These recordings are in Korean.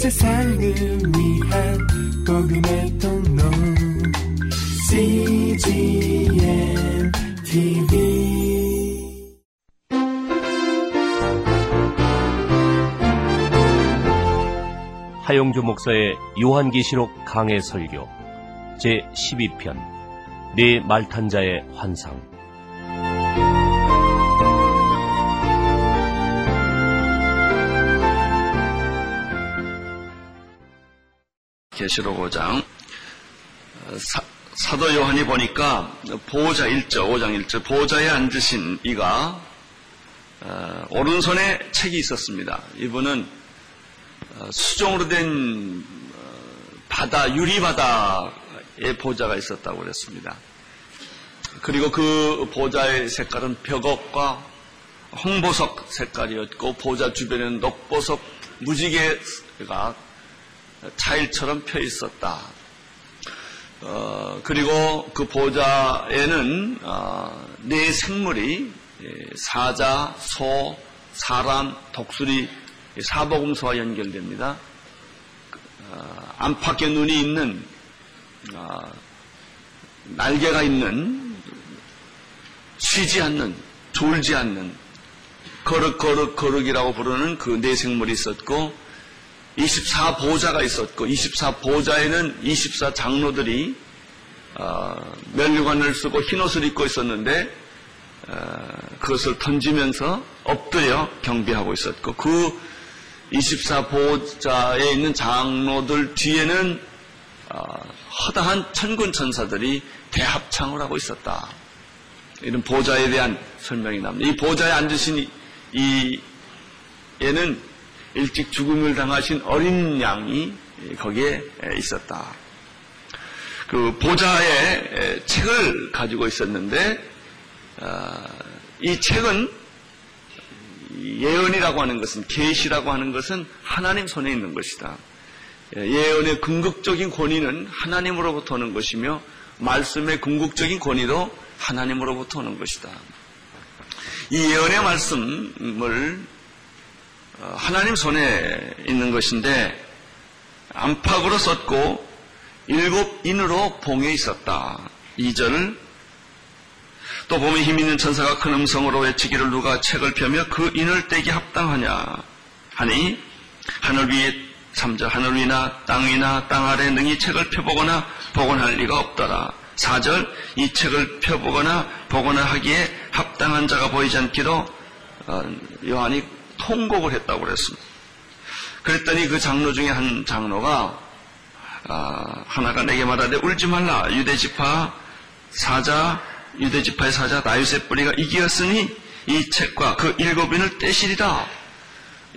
세상을 위한 복음의 통로. CGM TV 하용주 목사의 요한계시록 강해 설교 제 12편 네 말탄 자의 환상 계시록 5장 사, 사도 요한이 보니까 보호자 1절 5장 1절 보호자에 앉으신 이가 어, 오른손에 책이 있었습니다. 이분은 어, 수종으로 된 어, 바다 유리 바다에 보좌가 있었다고 그랬습니다. 그리고 그 보좌의 색깔은 벽옥과 홍보석 색깔이었고 보좌 주변에는 녹보석 무지개가 차일처럼 펴 있었다. 어, 그리고 그 보좌에는 어, 네 생물이 사자, 소, 사람, 독수리, 사복음서와 연결됩니다. 어, 안팎에 눈이 있는 어, 날개가 있는 쉬지 않는 졸지 않는 거룩 거룩 거룩이라고 부르는 그 네 생물이 있었고 24보좌가 있었고 24보좌에는 24 장로들이 어, 면류관을 쓰고 흰옷을 입고 있었는데 어, 그것을 던지면서 엎드려 경배하고 있었고 그 24보좌에 있는 장로들 뒤에는 어, 허다한 천군 천사들이 대합창을 하고 있었다. 이런 보좌에 대한 설명이 납니다. 이 보좌에 앉으신 이 얘는 일찍 죽음을 당하신 어린 양이 거기에 있었다. 그 보좌에 책을 가지고 있었는데 아, 이 책은 예언이라고 하는 것은 계시라고 하는 것은 하나님 손에 있는 것이다. 예언의 궁극적인 권위는 하나님으로부터 오는 것이며 말씀의 궁극적인 권위도 하나님으로부터 오는 것이다. 이 예언의 말씀을 어, 하나님 손에 있는 것인데 안팎으로 썼고 일곱 인으로 봉해 있었다. 2절 또 보면 힘 있는 천사가 큰 음성으로 외치기를 누가 책을 펴며 그 인을 떼기 합당하냐 하니 하늘 위에 3절 하늘 위나 땅 위나 땅 아래 능히 책을 펴보거나 복원할 리가 없더라. 4절 이 책을 펴보거나 복원을 하기에 합당한 자가 보이지 않기로 어, 요한이 통곡을 했다고 그랬습니다. 그랬더니 그 장로 중에 한 장로가 아, 하나가 내게 말하되 울지 말라 유대 지파 사자 유대 지파의 사자 나유세 뿌리가 이기었으니 이 책과 그 일곱인을 떼시리다.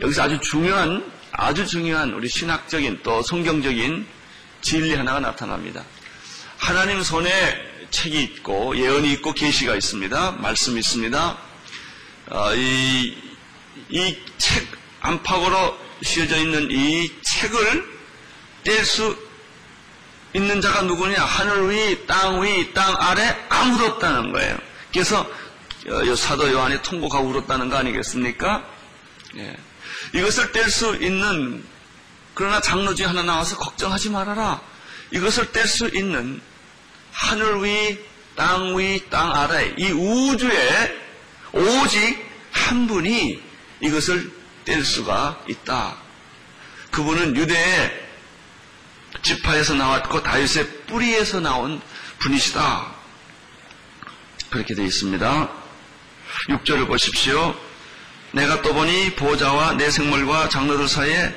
여기서 아주 중요한 아주 중요한 우리 신학적인 또 성경적인 진리 하나가 나타납니다. 하나님 손에 책이 있고 예언이 있고 계시가 있습니다. 말씀이 있습니다. 어, 이 이 책 안팎으로 씌어져 있는 이 책을 뗄 수 있는 자가 누구냐? 하늘 위, 땅 위, 땅 아래 아무도 없다는 거예요. 그래서 사도 요한이 통곡하고 울었다는 거 아니겠습니까? 예. 이것을 뗄 수 있는 그러나 장로 중에 하나 나와서 걱정하지 말아라. 이것을 뗄 수 있는 하늘 위, 땅 위, 땅 아래 이 우주에 오직 한 분이 이것을 뗄 수가 있다. 그분은 유대의 지파에서 나왔고 다윗의 뿌리에서 나온 분이시다. 그렇게 되어 있습니다. 6절을 보십시오. 내가 또 보니 보좌와 내 생물과 장로들 사이에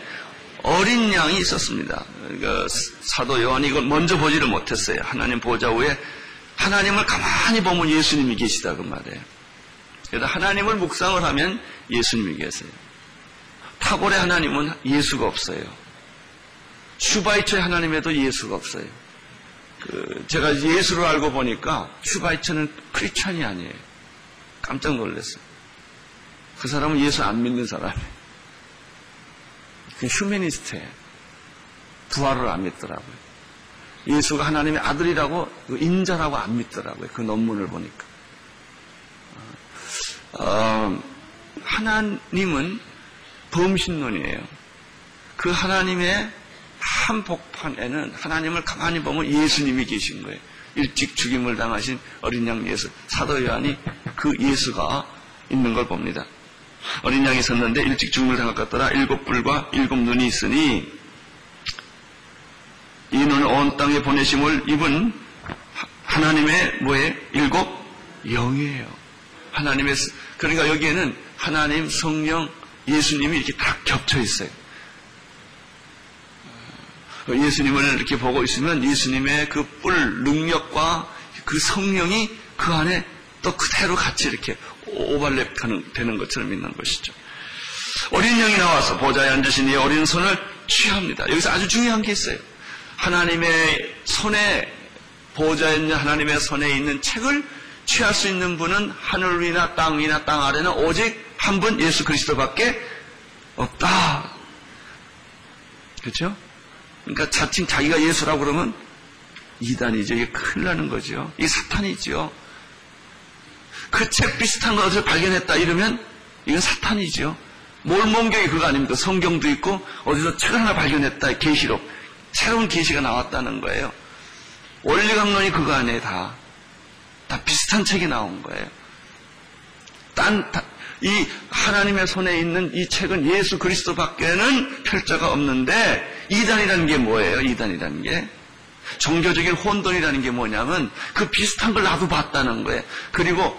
어린 양이 있었습니다. 그러니까 사도 요한이 이걸 먼저 보지를 못했어요. 하나님 보좌 위에 하나님을 가만히 보면 예수님이 계시다 그 말이에요. 그래서 하나님을 묵상을 하면 예수님이 계세요. 타골의 하나님은 예수가 없어요. 슈바이처의 하나님에도 예수가 없어요. 그 제가 예수를 알고 보니까 슈바이처는 크리스천이 아니에요. 깜짝 놀랐어요. 그 사람은 예수 안 믿는 사람이에요. 그 휴메니스트예요. 부활을 안 믿더라고요. 예수가 하나님의 아들이라고 그 인자라고 안 믿더라고요. 그 논문을 보니까. 어, 하나님은 범신론이에요. 그 하나님의 한 복판에는 하나님을 가만히 보면 예수님이 계신 거예요. 일찍 죽임을 당하신 어린 양 예수. 사도 요한이 그 예수가 있는 걸 봅니다. 어린 양이 섰는데 일찍 죽음을 당할 것 같더라. 일곱 뿔과 일곱 눈이 있으니 이 눈을 온 땅에 보내심을 입은 하나님의 뭐에 일곱 영이에요. 하나님의 그러니까 여기에는 하나님 성령 예수님이 이렇게 딱 겹쳐 있어요. 어, 예수님을 이렇게 보고 있으면 예수님의 그 뿔 능력과 그 성령이 그 안에 또 그대로 같이 이렇게 오발랩 되는 것처럼 있는 것이죠. 어린 영이 나와서 보좌에 앉으신 이 어린 손을 취합니다. 여기서 아주 중요한 게 있어요. 하나님의 손에 보좌에 있는 하나님의 손에 있는 책을 취할 수 있는 분은 하늘 위나 땅 위나 땅 아래는 오직 한 분 예수 그리스도밖에 없다. 그렇죠? 그러니까 자칭 자기가 예수라고 그러면 이단이죠. 이게 큰일 나는 거죠. 이 사탄이죠. 그 책 비슷한 걸 어디서 발견했다 이러면 이건 사탄이죠. 몰몬경이 그거 아닙니까? 성경도 있고 어디서 책을 하나 발견했다. 계시록. 새로운 계시가 나왔다는 거예요. 원리강론이 그거 안에 다, 다 비슷한 책이 나온 거예요. 딴, 이 하나님의 손에 있는 이 책은 예수 그리스도 밖에는 필자가 없는데 이단이라는 게 뭐예요? 이단이라는 게 종교적인 혼돈이라는 게 뭐냐면 그 비슷한 걸 나도 봤다는 거예요. 그리고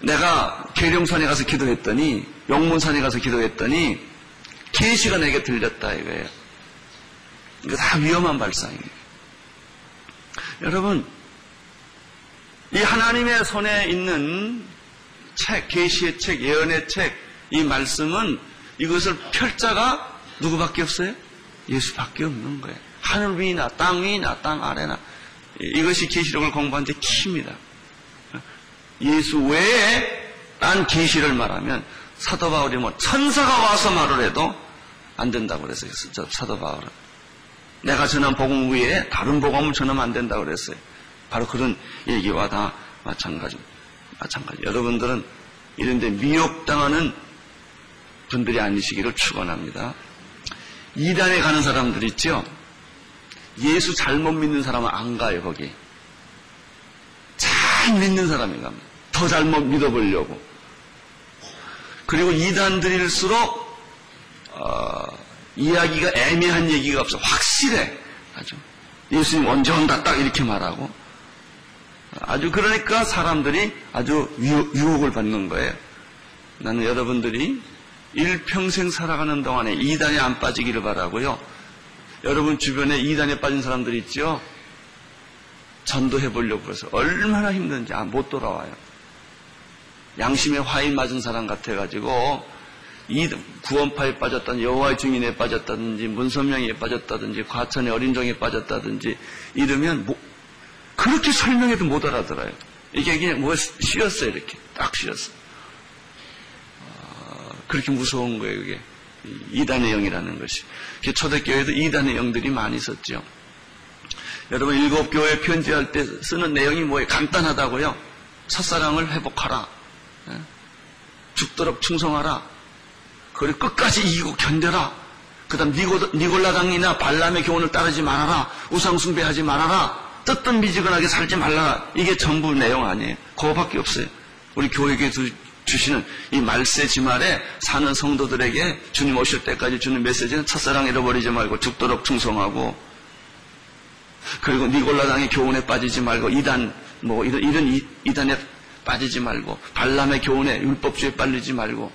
내가 계룡산에 가서 기도했더니 영문산에 가서 기도했더니 계시가 내게 들렸다 이거예요. 이거 다 위험한 발상이에요. 여러분, 이 하나님의 손에 있는 책, 계시의 책, 예언의 책, 이 말씀은 이것을 펼자가 누구밖에 없어요? 예수밖에 없는 거예요. 하늘 위나 땅 위나 땅 아래나 이것이 계시록을 공부한 데 키입니다. 예수 외에 딴 계시를 말하면 사도 바울이 뭐 천사가 와서 말을 해도 안 된다고 그랬어요. 사도 바울은. 내가 전한 복음 위에 다른 복음을 전하면 안 된다고 그랬어요. 바로 그런 얘기와 다 마찬가지. 마찬가지. 여러분들은 이런데 미혹당하는 분들이 아니시기를 축원합니다. 이단에 가는 사람들 있죠. 예수 잘못 믿는 사람은 안 가요 거기. 잘 믿는 사람이 갑니다. 더 잘못 믿어보려고. 그리고 이단들일수록 어, 이야기가 애매한 얘기가 없어. 확실해. 아주. 예수님 언제 온다 딱 이렇게 말하고. 아주 그러니까 사람들이 아주 유혹을 받는 거예요. 나는 여러분들이 일평생 살아가는 동안에 이단에 안 빠지기를 바라고요. 여러분 주변에 이단에 빠진 사람들이 있죠? 전도해 보려고 해서 얼마나 힘든지 아, 못 돌아와요. 양심에 화인 맞은 사람 같아가지고 이 구원파에 빠졌다든지 여호와의 증인에 빠졌다든지 문선명에 빠졌다든지 과천의 어린종에 빠졌다든지 이러면 뭐, 그렇게 설명해도 못 알아들어요. 이게 그냥 뭐 씌었어요 이렇게 딱 씌었어. 아, 그렇게 무서운 거예요 이게 이단의 영이라는 것이. 초대교회도 이단의 영들이 많이 있었죠. 여러분 일곱 교회 편지할 때 쓰는 내용이 뭐예요? 간단하다고요. 첫사랑을 회복하라. 예? 죽도록 충성하라. 그리고 끝까지 이기고 견뎌라. 그 다음 니골라당이나 발람의 교훈을 따르지 말아라. 우상숭배하지 말아라. 뜨뜻미지근하게 살지 말라. 이게 전부 내용 아니에요. 그거밖에 없어요. 우리 교회에 주시는 이 말세 지말에 사는 성도들에게 주님 오실 때까지 주는 메시지는 첫사랑 잃어버리지 말고 죽도록 충성하고 그리고 니골라당의 교훈에 빠지지 말고 이단 뭐 이런, 이런 이단에 빠지지 말고 발람의 교훈에 율법주의에 빠지지 말고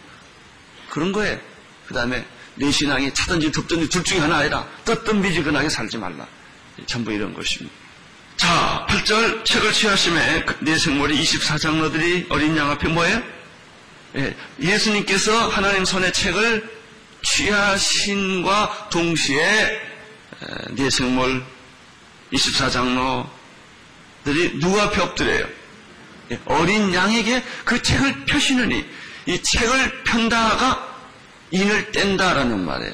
그런 거예요. 그 다음에 내 신앙이 차든지 덥든지 둘 중에 하나 아니라 뜨뜻미지근하게 살지 말라. 전부 이런 것입니다. 자, 8절 책을 취하심에 내 생물이 24장로들이 어린 양 앞에 뭐예요? 예, 수님께서 하나님 손에 책을 취하신과 동시에 네 생물 24장로들이 누구 앞에 엎드려요? 예, 어린 양에게 그 책을 펴시느니 이 책을 편다가 인을 뗀다라는 말이에요.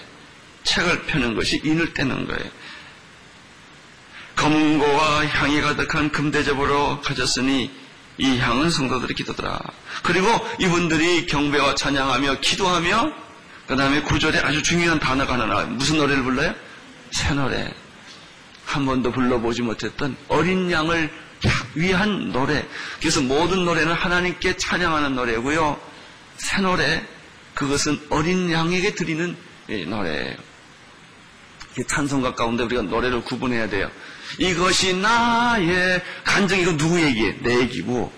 책을 펴는 것이 인을 떼는 거예요. 검은고와 향이 가득한 금대접으로 가졌으니 이 향은 성도들의 기도더라. 그리고 이분들이 경배와 찬양하며 기도하며 그 다음에 구절에 아주 중요한 단어가 하나 나와요. 무슨 노래를 불러요? 새 노래. 한 번도 불러보지 못했던 어린 양을 위한 노래. 그래서 모든 노래는 하나님께 찬양하는 노래고요. 새 노래, 그것은 어린 양에게 드리는 노래예요. 찬송가 가운데 우리가 노래를 구분해야 돼요. 이것이 나의 간증, 이거 누구 얘기예요? 내 얘기고.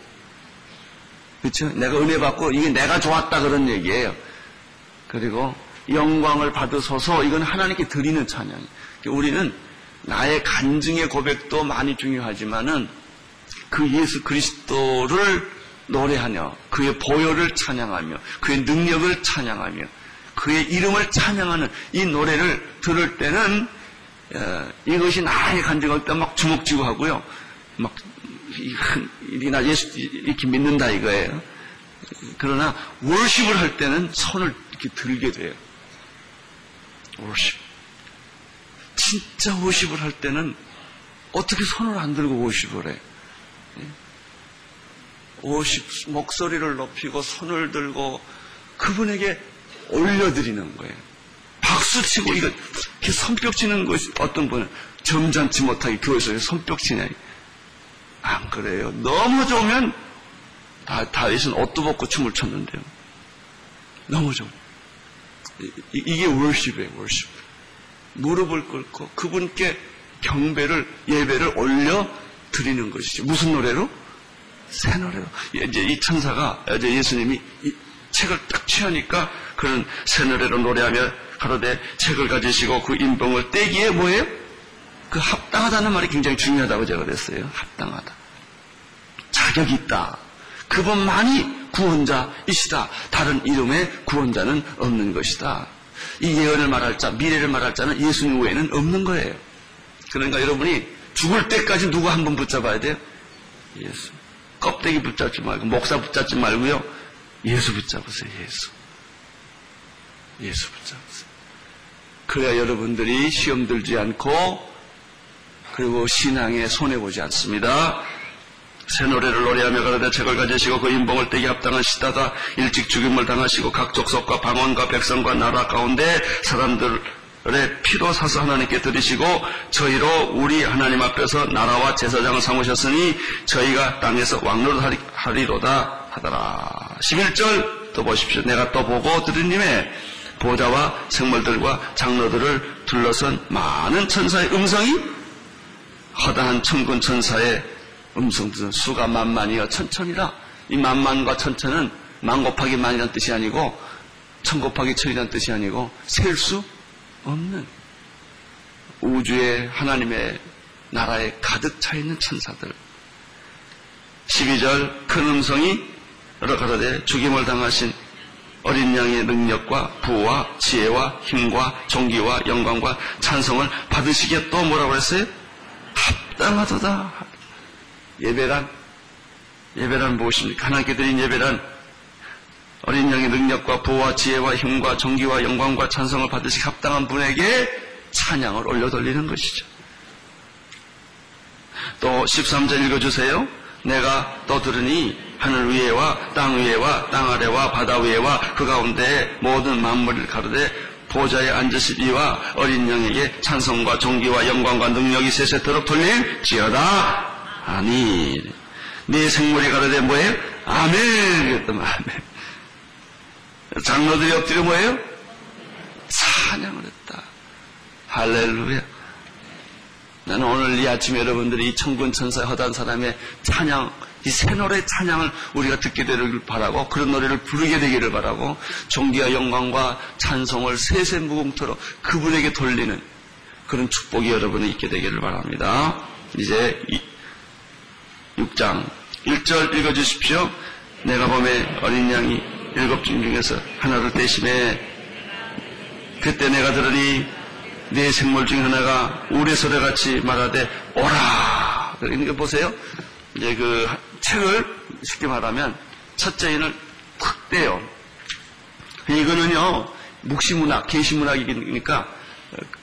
그렇죠? 내가 은혜 받고 이게 내가 좋았다 그런 얘기예요. 그리고 영광을 받으소서 이건 하나님께 드리는 찬양이에요. 우리는 나의 간증의 고백도 많이 중요하지만은 그 예수 그리스도를 노래하며 그의 보혈을 찬양하며 그의 능력을 찬양하며 그의 이름을 찬양하는 이 노래를 들을 때는 어, 이것이 나의 간증할 때 막 주먹쥐고 하고요. 막 이나 예수 이렇게 믿는다 이거예요. 그러나 월십을 할 때는 손을 이렇게 들게 돼요. 월십. 진짜 월십을 할 때는 어떻게 손을 안 들고 월십을 해? 오십 목소리를 높이고 손을 들고 그분에게 올려드리는 거예요. 박수 치고 이거 이렇게 손뼉 치는 것이 어떤 분은 점잖지 못하게 교회에서 손뼉 치냐. 안 그래요. 너무 좋으면 다, 다윗은 옷도 벗고 춤을 췄는데요. 너무 좋 이, 이게 월십이에요, 월십. 무릎을 꿇고 그분께 경배를, 예배를 올려 드리는 것이죠. 무슨 노래로? 새 노래로. 이제 이 천사가, 이제 예수님이 책을 딱 취하니까 그런 새 노래로 노래하며 가로되 책을 가지시고 그 인봉을 떼기에 뭐예요? 그 합당하다는 말이 굉장히 중요하다고 제가 그랬어요. 합당하다. 자격이 있다. 그분만이 구원자이시다. 다른 이름의 구원자는 없는 것이다. 이 예언을 말할 자, 미래를 말할 자는 예수님 외에는 없는 거예요. 그러니까 여러분이 죽을 때까지 누구 한 번 붙잡아야 돼요? 예수. 껍데기 붙잡지 말고, 목사 붙잡지 말고요. 예수 붙잡으세요, 예수. 예수 붙잡으세요. 그래야 여러분들이 시험 들지 않고, 그리고 신앙에 손해보지 않습니다. 새 노래를 노래하며 가로되 책을 가지시고 그 인봉을 떼기 합당한 시다가 일찍 죽임을 당하시고 각 족속과 방언과 백성과 나라 가운데 사람들의 피로 사서 하나님께 드리시고 저희로 우리 하나님 앞에서 나라와 제사장을 삼으셨으니 저희가 땅에서 왕노릇하리로다 하더라. 11절 또 보십시오. 내가 또 보고 들으님의 보좌와 생물들과 장로들을 둘러선 많은 천사의 음성이 허다한 천군 천사의 음성들은 수가 만만이여 천천이라. 이 만만과 천천은 만 곱하기 만이라는 뜻이 아니고 천 곱하기 천이라는 뜻이 아니고 셀 수 없는 우주의 하나님의 나라에 가득 차 있는 천사들. 12절 큰 음성이 가로되 죽임을 당하신 어린 양의 능력과 부와 지혜와 힘과 종기와 영광과 찬성을 받으시기에 또 뭐라고 했어요? 합당하도다. 예배란 예배란 무엇입니까? 하나님께 드린 예배란 어린 양의 능력과 보호와 지혜와 힘과 정기와 영광과 찬성을 받으시 합당한 분에게 찬양을 올려 돌리는 것이죠. 또 13절 읽어주세요. 내가 또 들으니 하늘 위에와 땅 위에와 땅 아래와 바다 위에와 그 가운데 모든 만물을 가르되 보좌에 앉으실 이와 어린 양에게 찬성과 종기와 영광과 능력이 세세토록 돌릴지어다. 아니, 네 생물이 가로되 뭐예요? 아멘! 그랬더만 아멘. 장로들이 엎드려 뭐예요? 찬양을 했다. 할렐루야. 나는 오늘 이 아침에 여러분들이 이 천군 천사 허단 사람의 찬양, 이 새 노래 찬양을 우리가 듣게 되기를 바라고 그런 노래를 부르게 되기를 바라고 종기와 영광과 찬송을 세세무궁토록 그분에게 돌리는 그런 축복이 여러분이 있게 되기를 바랍니다. 이제 6장 1절 읽어주십시오. 내가 봄에 어린 양이 일곱 중 중에서 하나를 대신해 그때 내가 들으니 네 생물 중 하나가 우리 소리같이 말하되 오라. 이거 보세요. 이제 그 책을 쉽게 말하면 첫째인을 탁 떼요. 이거는요 묵시문학, 계시문학이니까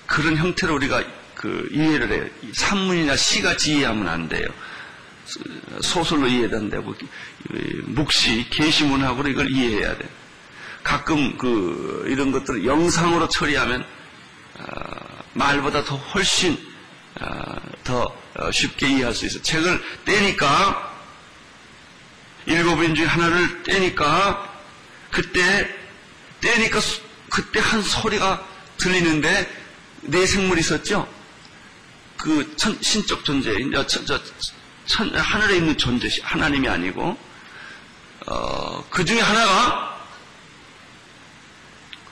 그런 형태로 우리가 그 이해를 해요. 산문이나 시같이 이해하면 안 돼요. 소설로 이해된다고 묵시, 계시문학으로 이걸 이해해야 돼. 가끔 그 이런 것들을 영상으로 처리하면 어, 말보다 더 훨씬 어, 더 어, 쉽게 이해할 수 있어요. 책을 떼니까 일곱 인 중에 하나를 떼니까 그때 떼니까 수- 그때 한 소리가 들리는데 내 생물이 있었죠. 그 천- 신적 존재인 저, 천- 하늘에 있는 존재 하나님이 아니고 어, 그 중에 하나가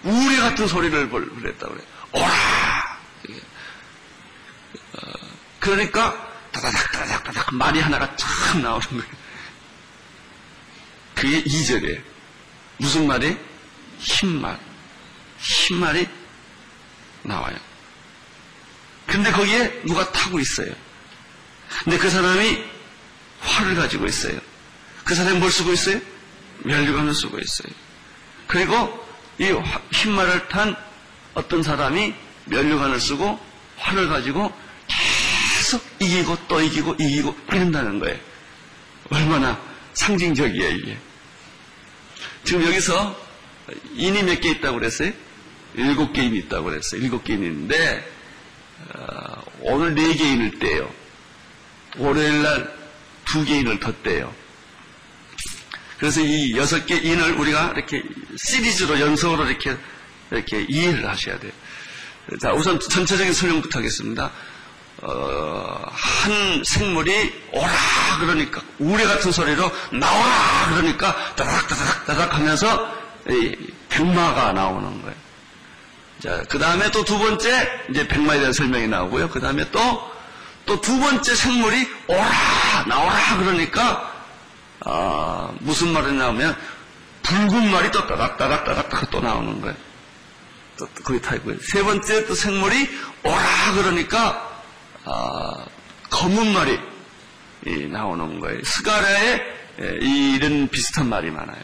우리 같은 소리를 벌- 불렀다 그래. 오라. 어, 그러니까 다다닥 다다닥 다닥 말이 하나가 쫙 나오는 거예요. 그게 2절이에요. 무슨 말이? 흰말. 흰말이 나와요. 근데 거기에 누가 타고 있어요. 근데 그 사람이 활을 가지고 있어요. 그 사람이 뭘 쓰고 있어요? 멸류관을 쓰고 있어요. 그리고 이 화- 흰말을 탄 어떤 사람이 멸류관을 쓰고 활을 가지고 계속 이기고 또 이기고 이기고 이런다는 거예요. 얼마나 상징적이에요, 이게. 지금 여기서 인이 몇 개 있다고 그랬어요? 일곱 개 인이 있다고 그랬어요. 일곱 개인이 있는데, 어, 오늘 네 개 인을 떼요. 월요일 날두 개 인을 더 떼요. 그래서 이 여섯 개 인을 우리가 이렇게 시리즈로 연속으로 이렇게 이렇게 이해를 하셔야 돼요. 자, 우선 전체적인 설명부터 하겠습니다. 어, 한 생물이 오라 그러니까 우레 같은 소리로 나와라 그러니까 따닥 따닥 따닥 하면서 이 백마가 나오는 거예요. 자, 그 다음에 또 두 번째 이제 백마에 대한 설명이 나오고요. 그 다음에 또 또 두 번째 생물이 오라 나오라 그러니까 아, 무슨 말이 나오면 붉은 말이 또 따닥 따닥 따닥 따닥 또 나오는 거예요. 또, 또 거기 타 있고요. 세 번째 또 생물이 오라 그러니까 아, 검은 말이 이, 나오는 거예요. 스가랴에 에, 이런 비슷한 말이 많아요.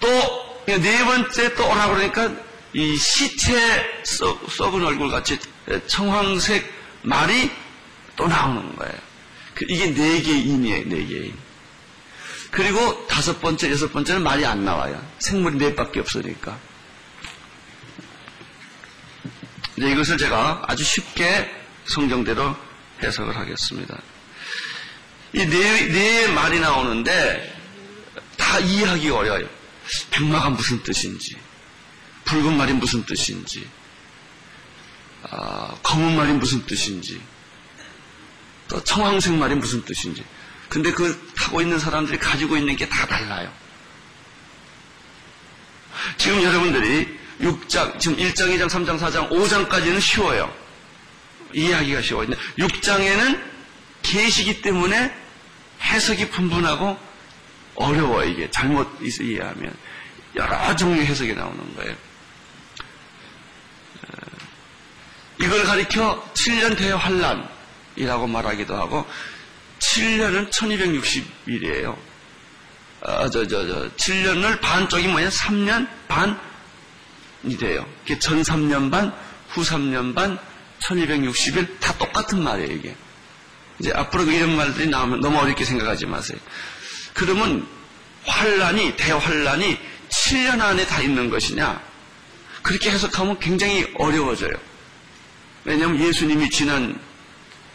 또 네 번째 또 오라 그러니까 이 시체 썩, 썩은 얼굴 같이 청황색 말이 또 나오는 거예요. 그 이게 네 개인이에요, 네 개인. 그리고 다섯 번째, 여섯 번째는 말이 안 나와요. 생물이 넷밖에 없으니까. 이제 이것을 제가 아주 쉽게 성경대로 해석을 하겠습니다. 이 네, 네 말이 나오는데 다 이해하기 어려워요. 백마가 무슨 뜻인지, 붉은 말이 무슨 뜻인지, 아, 검은 말이 무슨 뜻인지, 또 청황색 말이 무슨 뜻인지. 근데 그 타고 있는 사람들이 가지고 있는 게 다 달라요. 지금 여러분들이 6장, 지금 1장, 2장, 3장, 4장, 5장까지는 쉬워요. 이해하기가 쉬워요. 근데 6장에는 계시기 때문에 해석이 분분하고 어려워요, 이게. 잘못 이해하면. 여러 종류의 해석이 나오는 거예요. 이걸 가리켜 7년 대의 환란이라고 말하기도 하고 7년은 1260일이에요. 아, 저, 저, 저, 7년을 반 쪽이 뭐냐? 3년 반 이 돼요. 이게 전 3년 반, 후 3년 반, 1260일 다 똑같은 말이에요, 이게. 이제 앞으로 이런 말들이 나오면 너무 어렵게 생각하지 마세요. 그러면 환란이, 대환란이 7년 안에 다 있는 것이냐? 그렇게 해석하면 굉장히 어려워져요. 왜냐하면 예수님이 지난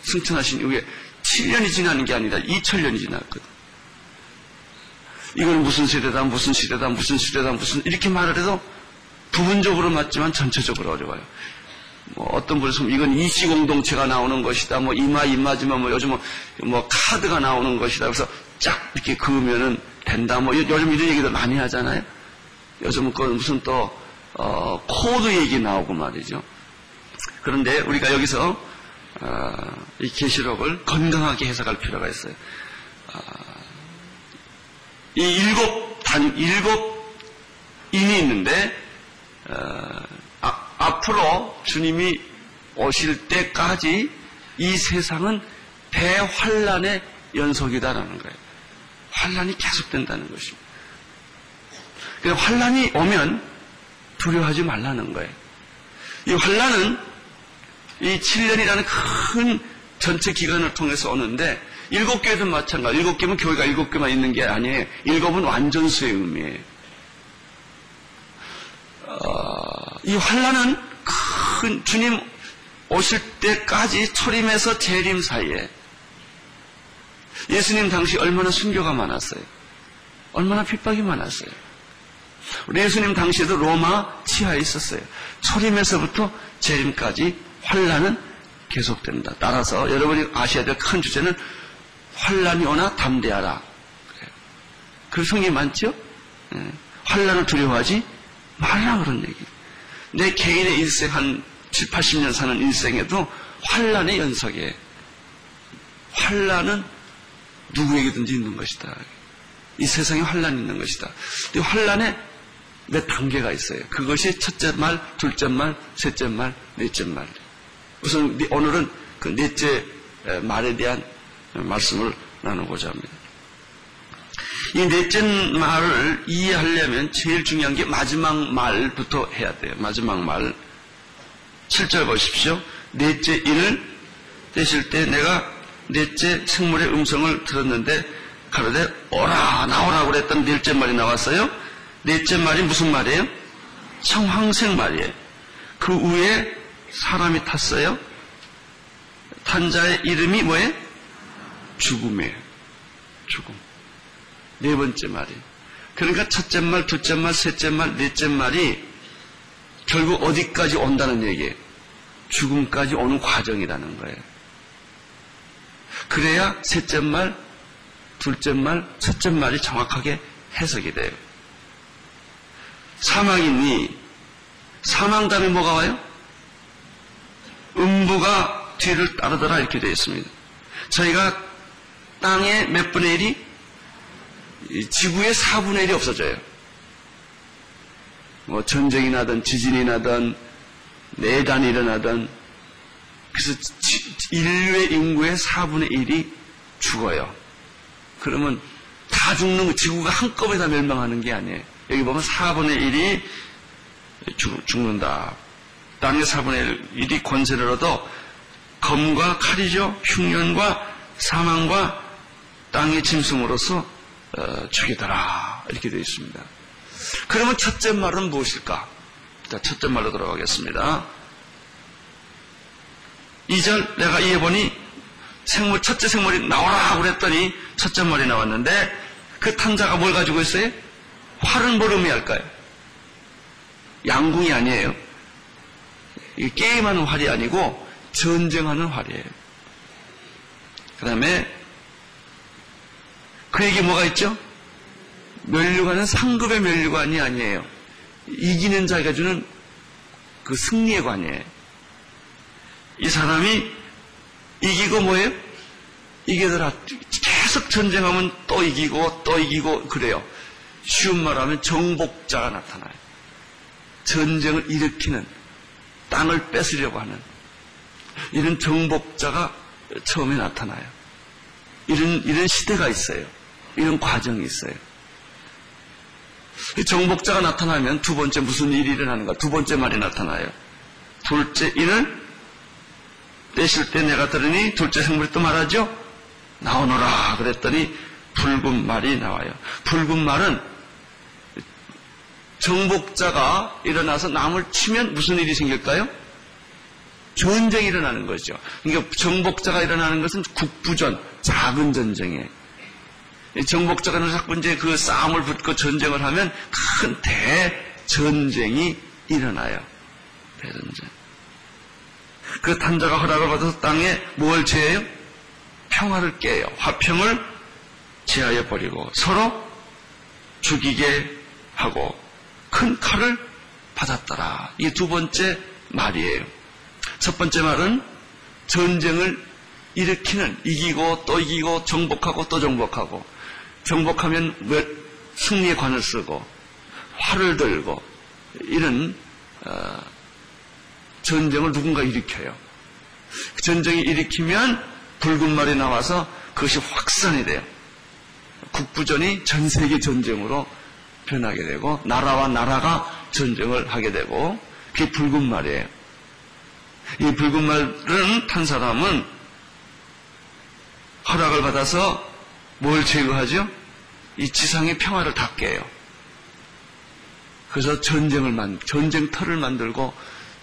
승천하신 이후에 7년이 지나는 게 아니라 2000년이 지났거든. 이거는 무슨 시대다, 무슨 시대다, 무슨 시대다, 무슨 이렇게 말을 해도 부분적으로 맞지만 전체적으로 어려워요. 뭐 어떤 분은 이건 EC 공동체가 나오는 것이다, 뭐 이마 이마지만 뭐 요즘은 뭐 카드가 나오는 것이다. 그래서 쫙 이렇게 그으면은 된다. 뭐 요- 요즘 이런 얘기도 많이 하잖아요. 요즘은 그 무슨 또 어, 코드 얘기 나오고 말이죠. 그런데 우리가 여기서 어, 이 계시록을 건강하게 해석할 필요가 있어요. 아, 이 일곱 단 일곱 인이 있는데 어, 아, 앞으로 주님이 오실 때까지 이 세상은 대환란의 연속이다라는 거예요. 환란이 계속된다는 것입니다. 그 환란이 오면 두려워하지 말라는 거예요. 이 환란은 이 7년이라는 큰 전체 기간을 통해서 오는데 일곱 개도 마찬가지. 일곱 개면 교회가 일곱 개만 있는 게 아니에요. 일곱은 완전수의 의미예요. 이 환란은 큰 주님 오실 때까지 초림에서 재림 사이에 예수님 당시 얼마나 순교가 많았어요. 얼마나 핍박이 많았어요. 우리 예수님 당시에도 로마 치하에 있었어요. 초림에서부터 재림까지 환란은 계속된다. 따라서 여러분이 아셔야 될 큰 주제는 환란이 오나 담대하라. 그 성경이 많죠? 예. 환란을 두려워하지 말라 그런 얘기. 내 개인의 일생 한 7, 80년 사는 일생에도 환란의 연속에 환란은 누구에게든지 있는 것이다. 이 세상에 환란이 있는 것이다. 이 환란에 몇 단계가 있어요. 그것이 첫째 말, 둘째 말, 셋째 말, 넷째 말. 우선 오늘은 그 넷째 말에 대한 말씀을 나누고자 합니다. 이 넷째 말을 이해하려면 제일 중요한 게 마지막 말부터 해야 돼요. 마지막 말. 7절 보십시오. 넷째 인을 떼실 때 내가 넷째 생물의 음성을 들었는데 가로되 오라 나오라 그랬던 넷째 말이 나왔어요. 넷째 말이 무슨 말이에요? 청황색 말이에요. 그 위에 사람이 탔어요. 탄자의 이름이 뭐예요? 죽음이에요. 죽음. 네 번째 말이. 그러니까 첫째 말, 둘째 말, 셋째 말, 넷째 말이 결국 어디까지 온다는 얘기예요. 죽음까지 오는 과정이라는 거예요. 그래야 셋째 말, 둘째 말, 첫째 말이 정확하게 해석이 돼요. 사망이니 사망 다음에 뭐가 와요? 음부가 뒤를 따르더라 이렇게 되어 있습니다. 저희가 땅의 몇 분의 1이 지구의 4분의 1이 없어져요. 뭐 전쟁이 나든 지진이 나든 내단이 일어나든 그래서 인류의 인구의 4분의 1이 죽어요. 그러면 다 죽는 거, 지구가 한꺼번에 다 멸망하는 게 아니에요. 여기 보면 4분의 1이 죽, 죽는다. 땅의 4분의 1이 권세를 얻어 검과 칼이죠. 흉년과 사망과 땅의 짐승으로서 어, 죽이더라. 이렇게 되어 있습니다. 그러면 첫째 말은 무엇일까? 자, 첫째 말로 들어가겠습니다. 2절 내가 이해 보니 생물, 첫째 생물이 나오라 그랬더니 첫째 말이 나왔는데 그 탕자가 뭘 가지고 있어요? 활은 뭘 의미할까요? 양궁이 아니에요. 게임하는 활이 아니고 전쟁하는 활이에요. 그 다음에 그에게 뭐가 있죠? 멸류관은 상급의 멸류관이 아니에요. 이기는 자가 주는 그 승리의 관이에요. 이 사람이 이기고 뭐예요? 이기더라. 계속 전쟁하면 또 이기고 또 이기고 그래요. 쉬운 말하면 정복자가 나타나요. 전쟁을 일으키는 땅을 뺏으려고 하는 이런 정복자가 처음에 나타나요. 이런 이런 시대가 있어요. 이런 과정이 있어요. 정복자가 나타나면 두 번째 무슨 일이 일어나는가? 두 번째 말이 나타나요. 둘째 일을 떼실 때 내가 들으니 둘째 생물이 또 말하죠? 나오너라 그랬더니 붉은 말이 나와요. 붉은 말은 정복자가 일어나서 남을 치면 무슨 일이 생길까요? 전쟁이 일어나는 거죠. 그러니까 정복자가 일어나는 것은 국부전, 작은 전쟁에 정복자가 자꾸 이제 그 싸움을 붙고 전쟁을 하면 큰 대전쟁이 일어나요. 대전쟁. 그 탄자가 허락을 받아서 땅에 뭘 제해요? 평화를 깨요. 화평을 제하여 버리고 서로 죽이게 하고 큰 칼을 받았더라. 이 두 번째 말이에요. 첫 번째 말은 전쟁을 일으키는 이기고 또 이기고 정복하고 또 정복하고 정복하면 승리의 관을 쓰고 활을 들고 이런 어, 전쟁을 누군가 일으켜요. 전쟁이 일으키면 붉은 말이 나와서 그것이 확산이 돼요. 국부전이 전 세계 전쟁으로 변하게 되고 나라와 나라가 전쟁을 하게 되고 그게 붉은 말이에요. 이 붉은 말을 탄 사람은 허락을 받아서 뭘 제거하죠? 이 지상의 평화를 다 깨요. 그래서 전쟁을 만, 전쟁터를 만들고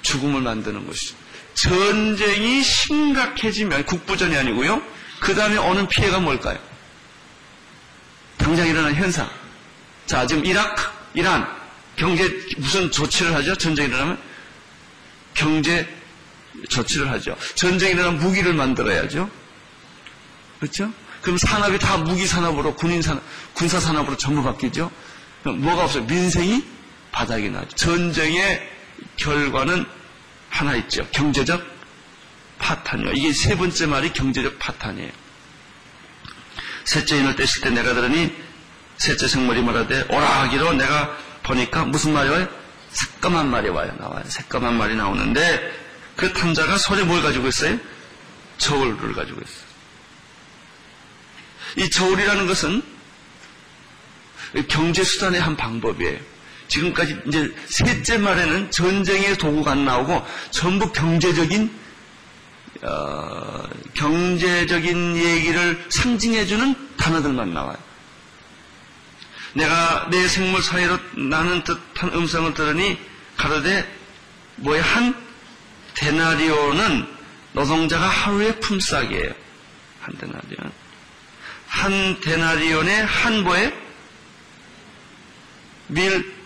죽음을 만드는 것이죠. 전쟁이 심각해지면 국부전이 아니고요. 그 다음에 오는 피해가 뭘까요? 당장 일어난 현상. 자, 지금 이라크, 이란, 경제, 무슨 조치를 하죠? 전쟁이 일어나면? 경제 조치를 하죠. 전쟁이 일어나면 무기를 만들어야죠. 그렇죠? 그럼 산업이 다 무기 산업으로, 군인 산업, 군사 산업으로 전부 바뀌죠? 그럼 뭐가 없어요? 민생이 바닥이 나죠. 전쟁의 결과는 하나 있죠. 경제적 파탄이요. 이게 세 번째 말이 경제적 파탄이에요. 셋째 인을 떼실 때 내가 들으니 셋째 생물이 말하되 오라 하기로 내가 보니까 무슨 말이 와요? 새까만 말이 와요. 나와요. 새까만 말이 나오는데 그 탐자가 손에 뭘 가지고 있어요? 저울을 가지고 있어요. 이 저울이라는 것은 경제 수단의 한 방법이에요. 지금까지 이제 셋째 말에는 전쟁의 도구가 안 나오고 전부 경제적인 어, 경제적인 얘기를 상징해주는 단어들만 나와요. 내가 내 생물 사이로 나는 듯한 음성을 들으니 가로되 뭐에 한 데나리오는 노동자가 하루의 품삯이에요. 한 데나리온. 한 데나리온의 한 보에 밀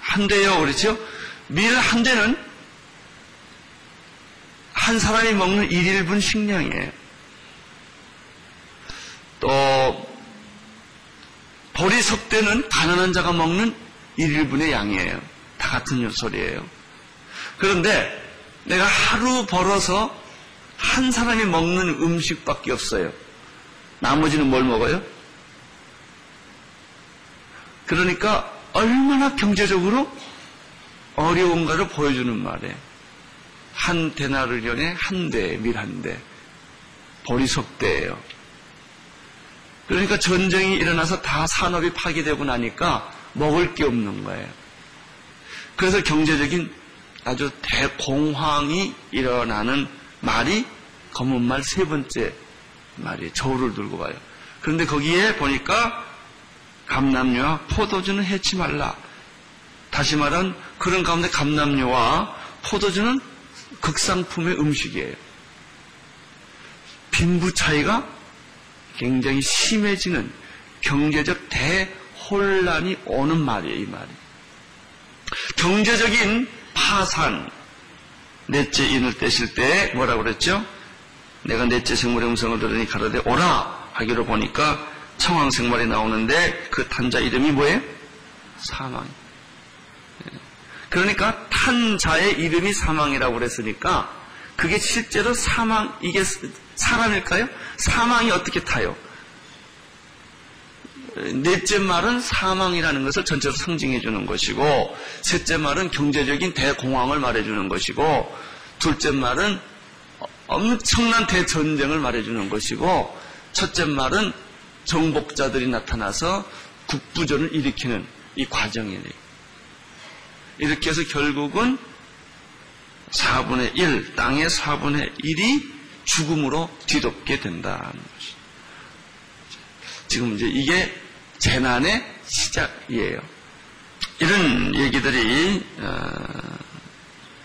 한 대요, 그렇죠? 밀 한 대는 한 사람이 먹는 1일분 식량이에요. 또 보리 석대는 가난한 자가 먹는 1일분의 양이에요. 다 같은 소리예요. 그런데 내가 하루 벌어서 한 사람이 먹는 음식밖에 없어요. 나머지는 뭘 먹어요? 그러니까 얼마나 경제적으로 어려운가를 보여주는 말이에요. 한 데나르련에 한 대, 밀한 대. 보리석대예요. 그러니까 전쟁이 일어나서 다 산업이 파괴되고 나니까 먹을 게 없는 거예요. 그래서 경제적인 아주 대공황이 일어나는 말이 검은 말 세 번째 말이에요. 저울을 들고 가요. 그런데 거기에 보니까 감남류와 포도주는 해치 말라. 다시 말한 그런 가운데 감남류와 포도주는 극상품의 음식이에요. 빈부 차이가 굉장히 심해지는 경제적 대혼란이 오는 말이에요, 이 말이. 경제적인 파산, 넷째 인을 떼실 때 뭐라고 그랬죠? 내가 넷째 생물의 음성을 들으니 가로되 오라 하기로 보니까 청황 생물이 나오는데 그 탄자 이름이 뭐예요? 사망. 예. 그러니까 탄자의 이름이 사망이라고 그랬으니까 그게 실제로 사망, 이게 사람일까요? 사망이 어떻게 타요? 넷째 말은 사망이라는 것을 전체로 상징해 주는 것이고, 셋째 말은 경제적인 대공황을 말해 주는 것이고, 둘째 말은 엄청난 대전쟁을 말해 주는 것이고, 첫째 말은 정복자들이 나타나서 국부전을 일으키는 이 과정이에요. 이렇게 해서 결국은 4분의 1, 땅의 4분의 1이 죽음으로 뒤덮게 된다는 것이. 지금 이제 이게 재난의 시작이에요. 이런 얘기들이 어,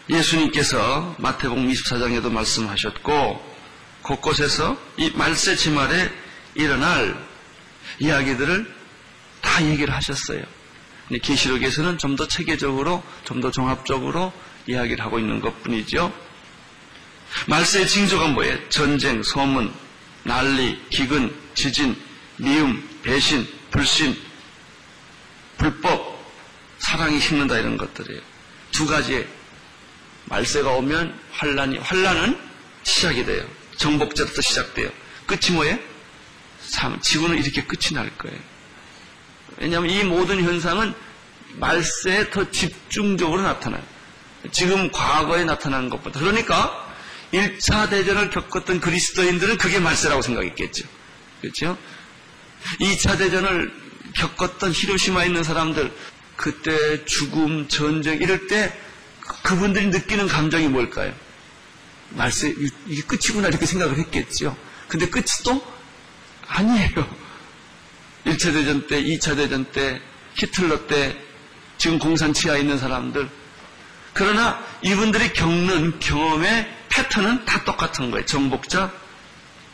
예수님께서 마태복음 24장에도 말씀하셨고 곳곳에서 이 말세 지말에 일어날 이야기들을 다 얘기를 하셨어요. 계시록에서는 좀 더 체계적으로, 좀 더 종합적으로 이야기를 하고 있는 것 뿐이죠. 말세의 징조가 뭐예요? 전쟁, 소문, 난리, 기근, 지진, 미움, 배신, 불신, 불법, 사랑이 식는다 이런 것들이에요. 두 가지의 말세가 오면 환란이 환란은 시작이 돼요. 정복자부터 시작돼요. 끝이 뭐예요? 삶, 지구는 이렇게 끝이 날 거예요. 왜냐하면 이 모든 현상은 말세에 더 집중적으로 나타나요. 지금 과거에 나타나는 것보다. 그러니까 1차 대전을 겪었던 그리스도인들은 그게 말세라고 생각했겠죠. 그렇죠? 2차 대전을 겪었던 히로시마에 있는 사람들, 그때 죽음, 전쟁, 이럴 때 그분들이 느끼는 감정이 뭘까요? 말세, 이게 끝이구나 이렇게 생각을 했겠죠. 근데 끝이 또 아니에요. 1차 대전 때, 2차 대전 때, 히틀러 때, 지금 공산 치하에 있는 사람들. 그러나 이분들이 겪는 경험의 패턴은 다 똑같은 거예요. 정복자,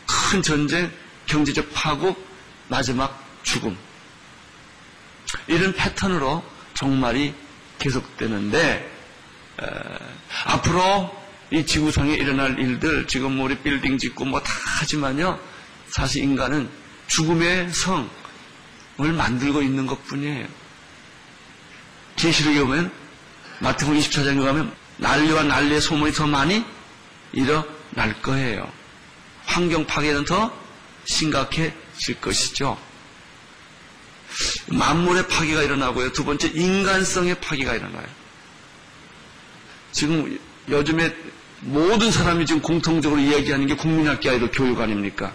큰 전쟁, 경제적 파국, 마지막 죽음. 이런 패턴으로 종말이 계속되는데 에, 앞으로 이 지구상에 일어날 일들 지금 우리 빌딩 짓고 뭐 다 하지만요 사실 인간은 죽음의 성을 만들고 있는 것뿐이에요. 계시록에 보면 마태복음 24장에 가면 난리와 난리의 소문이 더 많이 일어날 거예요. 환경 파괴는 더 심각해질 것이죠. 만물의 파괴가 일어나고요. 두 번째 인간성의 파괴가 일어나요. 지금 요즘에 모든 사람이 지금 공통적으로 이야기하는 게 국민학교 아이들 교육 아닙니까?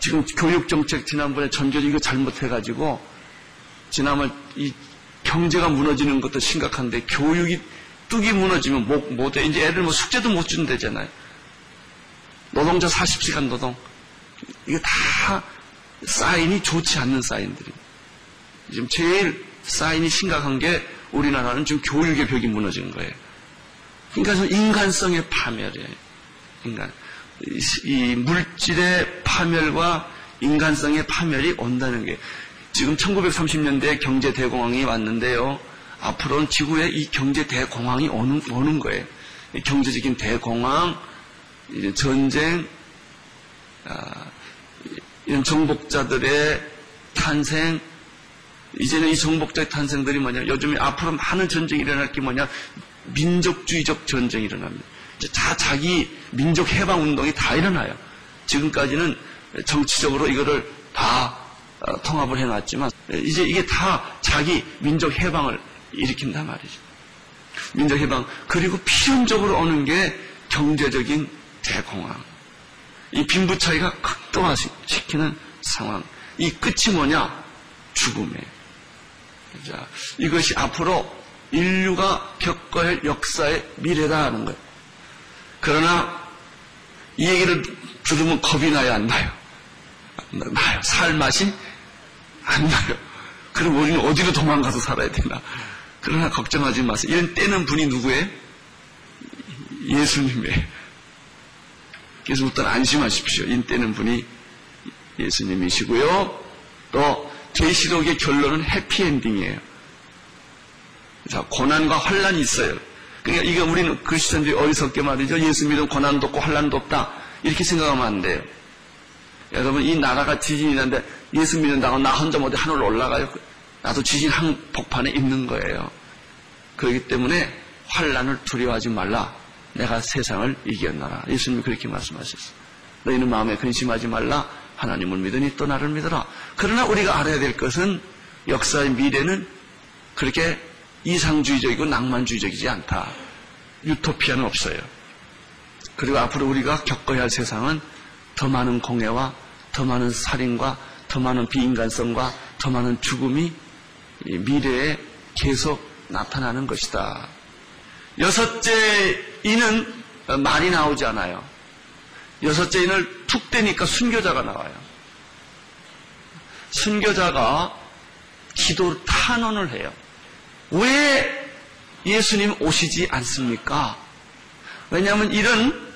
지금 교육정책 지난번에 전교조 이거 잘못해가지고 지난번 이 경제가 무너지는 것도 심각한데 교육이 뚝이 무너지면 뭐, 뭐 돼? 이제 애들 뭐 숙제도 못 준대잖아요. 노동자 40시간 노동. 이게 다 사인이 좋지 않는 사인들이. 지금 제일 사인이 심각한 게 우리나라는 지금 교육의 벽이 무너지는 거예요. 그러니까 인간성의 파멸이에요. 인간. 이 물질의 파멸과 인간성의 파멸이 온다는 게 지금 1930년대 경제 대공황이 왔는데요. 앞으로는 지구에 이 경제 대공황이 오는, 오는 거예요. 경제적인 대공황, 전쟁, 아, 이런 정복자들의 탄생, 이제는 이 정복자의 탄생들이 뭐냐, 요즘에 앞으로 많은 전쟁이 일어날 게 뭐냐, 민족주의적 전쟁이 일어납니다. 다 자기 민족 해방 운동이 다 일어나요. 지금까지는 정치적으로 이거를 다 어, 통합을 해놨지만 이제 이게 다 자기 민족 해방을 일으킨단 말이죠. 민족 해방 그리고 필연적으로 오는 게 경제적인 대공황. 이 빈부 차이가 극도화시키는 상황. 이 끝이 뭐냐? 죽음이에요. 자, 이것이 앞으로 인류가 겪어야 할 역사의 미래다 하는 거예요. 그러나 이 얘기를 들으면 겁이 나요, 안 나요? 나요. 살 맛이 안 나요. 그럼 우리는 어디로 도망가서 살아야 되나? 그러나 걱정하지 마세요. 이런 때는 분이 누구예요? 예수님의. 그래서 일단 안심하십시오. 이 때는 분이 예수님이시고요. 또 계시록의 결론은 해피엔딩이에요. 자, 고난과 환란이 있어요. 그러니까 이게 우리는 그리스도인들이 어리석게 말이죠. 예수 믿으면 고난도 없고 환란도 없다. 이렇게 생각하면 안 돼요. 여러분 이 나라가 지진이 나는데 예수 믿는다고 나 혼자 어디 하늘로 올라가요? 나도 지진 한복판에 있는 거예요. 그렇기 때문에 환란을 두려워하지 말라. 내가 세상을 이겼나라. 예수님이 그렇게 말씀하셨어요. 너희는 마음에 근심하지 말라. 하나님을 믿으니 또 나를 믿어라. 그러나 우리가 알아야 될 것은 역사의 미래는 그렇게 이상주의적이고 낭만주의적이지 않다. 유토피아는 없어요. 그리고 앞으로 우리가 겪어야 할 세상은 더 많은 공해와 더 많은 살인과 더 많은 비인간성과 더 많은 죽음이 미래에 계속 나타나는 것이다. 여섯째 이는 말이 나오지 않아요. 여섯째 인을 툭 떼니까 순교자가 나와요. 순교자가 기도 탄원을 해요. 왜 예수님 오시지 않습니까? 왜냐하면 이런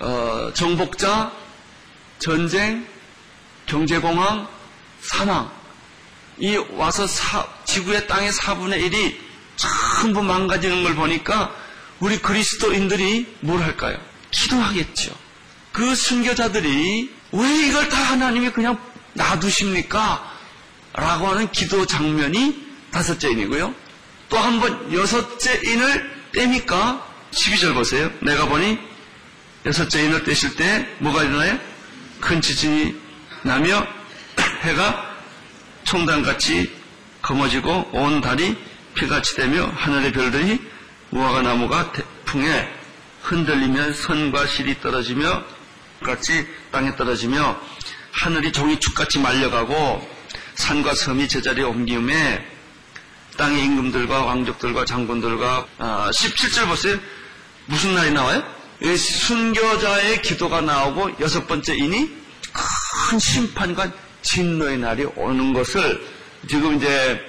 어, 정복자, 전쟁, 경제공황, 사망 이 와서 사, 지구의 땅의 4분의 1이 전부 망가지는 걸 보니까 우리 그리스도인들이 뭘 할까요? 기도하겠죠. 그 순교자들이 왜 이걸 다 하나님이 그냥 놔두십니까? 라고 하는 기도 장면이 다섯째 인이고요. 또 한 번 여섯째 인을 떼니까 12절 보세요. 내가 보니 여섯째 인을 떼실 때 뭐가 일어나요? 큰 지진이 나며 해가 총단같이 검어지고 온 달이 피같이 되며 하늘의 별들이 무화과 나무가 풍에 흔들리며 선과 실이 떨어지며 같이 땅에 떨어지며 하늘이 종이 축같이 말려가고 산과 섬이 제자리에 옮기음에 땅의 임금들과 왕족들과 장군들과 아, 17절 보세요. 무슨 날이 나와요? 순교자의 기도가 나오고 여섯 번째 인이 큰 심판과 진노의 날이 오는 것을 지금 이제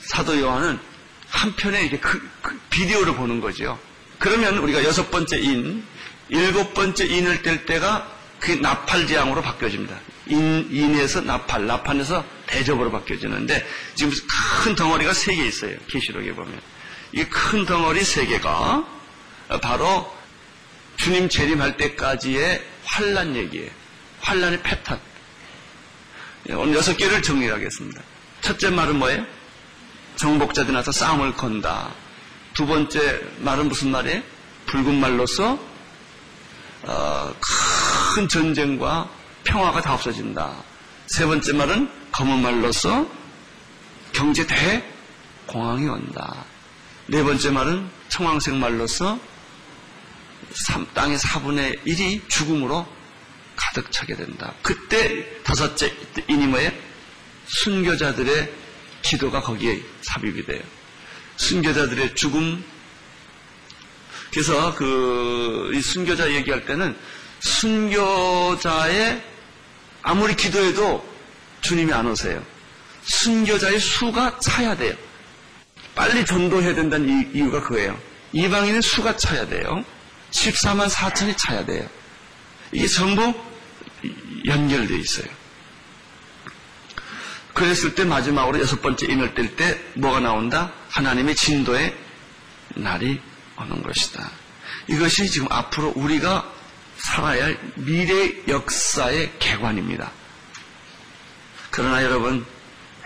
사도 요한은 한편에 이렇게 그, 그 비디오를 보는 거죠. 그러면 우리가 여섯 번째 인, 일곱 번째 인을 뗄 때가 그 나팔지향으로 바뀌어집니다. 인, 인에서 나팔, 나팔에서 대접으로 바뀌어지는데 지금 큰 덩어리가 세 개 있어요. 계시록에 보면. 이 큰 덩어리 세 개가 바로 주님 재림할 때까지의 환란 얘기예요. 환란의 패턴. 오늘 여섯 개를 정리하겠습니다. 첫째 말은 뭐예요? 정복자들 나서 싸움을 건다. 두 번째 말은 무슨 말이에요? 붉은 말로서 어, 큰 전쟁과 평화가 다 없어진다. 세 번째 말은 검은 말로서 경제 대공황이 온다. 네 번째 말은 청황색 말로서 땅의 4분의 1이 죽음으로 가득 차게 된다. 그때 다섯째 인이 뭐예요? 순교자들의 기도가 거기에 삽입이 돼요. 순교자들의 죽음. 그래서 그, 이 순교자 얘기할 때는 순교자의 아무리 기도해도 주님이 안 오세요. 순교자의 수가 차야 돼요. 빨리 전도해야 된다는 이유가 그거예요. 이방인의 수가 차야 돼요. 14만 4천이 차야 돼요. 이게 전부 연결되어 있어요. 그랬을 때 마지막으로 여섯 번째 인을 뗄 때 뭐가 나온다? 하나님의 진도의 날이 오는 것이다. 이것이 지금 앞으로 우리가 살아야 할 미래 역사의 개관입니다. 그러나 여러분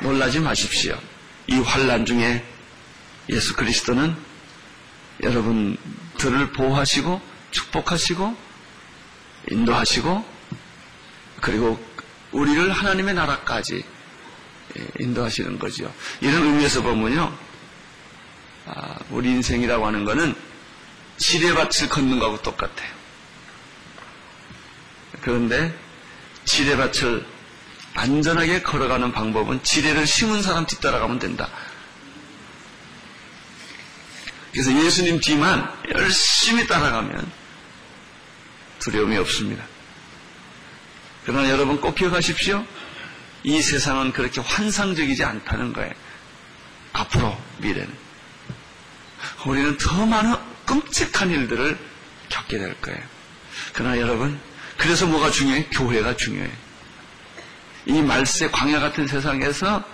놀라지 마십시오. 이 환란 중에 예수 그리스도는 여러분들을 보호하시고 축복하시고 인도하시고 그리고 우리를 하나님의 나라까지 인도하시는 거죠. 이런 의미에서 보면요. 아, 우리 인생이라고 하는 것은 지뢰밭을 걷는 거하고 똑같아요. 그런데 지뢰밭을 안전하게 걸어가는 방법은 지뢰를 심은 사람 뒤따라가면 된다. 그래서 예수님 뒤만 열심히 따라가면 두려움이 없습니다. 그러나 여러분 꼭 기억하십시오. 이 세상은 그렇게 환상적이지 않다는 거예요. 앞으로 미래는. 우리는 더 많은 끔찍한 일들을 겪게 될 거예요. 그러나 여러분, 그래서 뭐가 중요해? 교회가 중요해. 이 말세 광야 같은 세상에서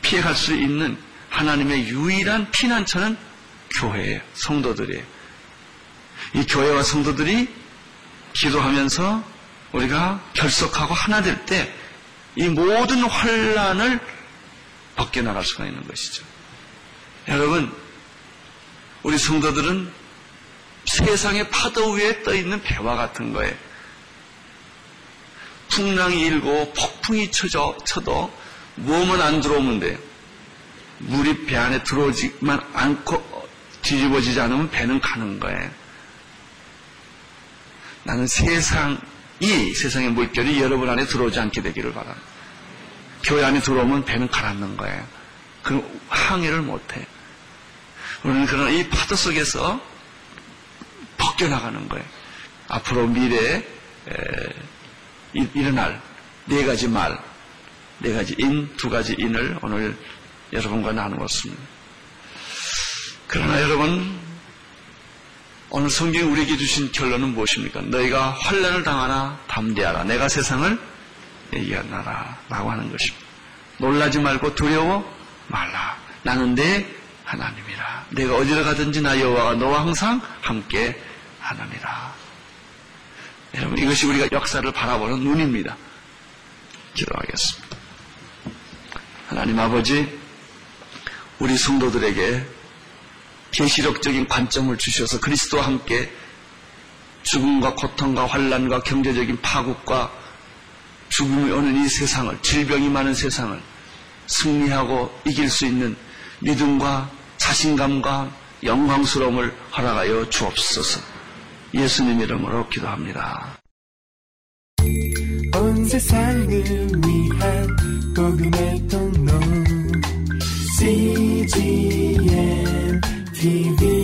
피해갈 수 있는 하나님의 유일한 피난처는 교회예요. 성도들이에요. 이 교회와 성도들이 기도하면서 우리가 결속하고 하나 될 때 이 모든 환란을 벗겨나갈 수가 있는 것이죠. 여러분, 우리 성도들은 세상의 파도 위에 떠 있는 배와 같은 거예요. 풍랑이 일고 폭풍이 쳐져, 쳐도 몸은 안 들어오면 돼요. 물이 배 안에 들어오지만 않고 뒤집어지지 않으면 배는 가는 거예요. 나는 세상이 세상의 물결이 여러분 안에 들어오지 않게 되기를 바랍니다. 교회 안에 들어오면 배는 가라앉는 거예요. 그럼 항해를 못해. 우리는 그런 이 파도 속에서 벗겨나가는 거예요. 앞으로 미래에 일어날 네 가지 말, 네 가지 인, 두 가지 인을 오늘 여러분과 나누었습니다. 그러나 여러분, 오늘 성경이 우리에게 주신 결론은 무엇입니까? 너희가 환란을 당하나 담대하라. 내가 세상을 이겨나라. 라고 하는 것입니다. 놀라지 말고 두려워 말라. 나는 내 하나님이라. 내가 어디로 가든지 나 여호와가 너와 항상 함께 하나니라. 여러분 이것이 우리가 역사를 바라보는 눈입니다. 기도하겠습니다. 하나님 아버지 우리 성도들에게 계시록적인 관점을 주셔서 그리스도와 함께 죽음과 고통과 환란과 경제적인 파국과 죽음이 오는 이 세상을 질병이 많은 세상을 승리하고 이길 수 있는 믿음과 자신감과 영광스러움을 허락하여 주옵소서. 예수님 이름으로 기도합니다. 온 세상을 위한 복음의 통로 CGM TV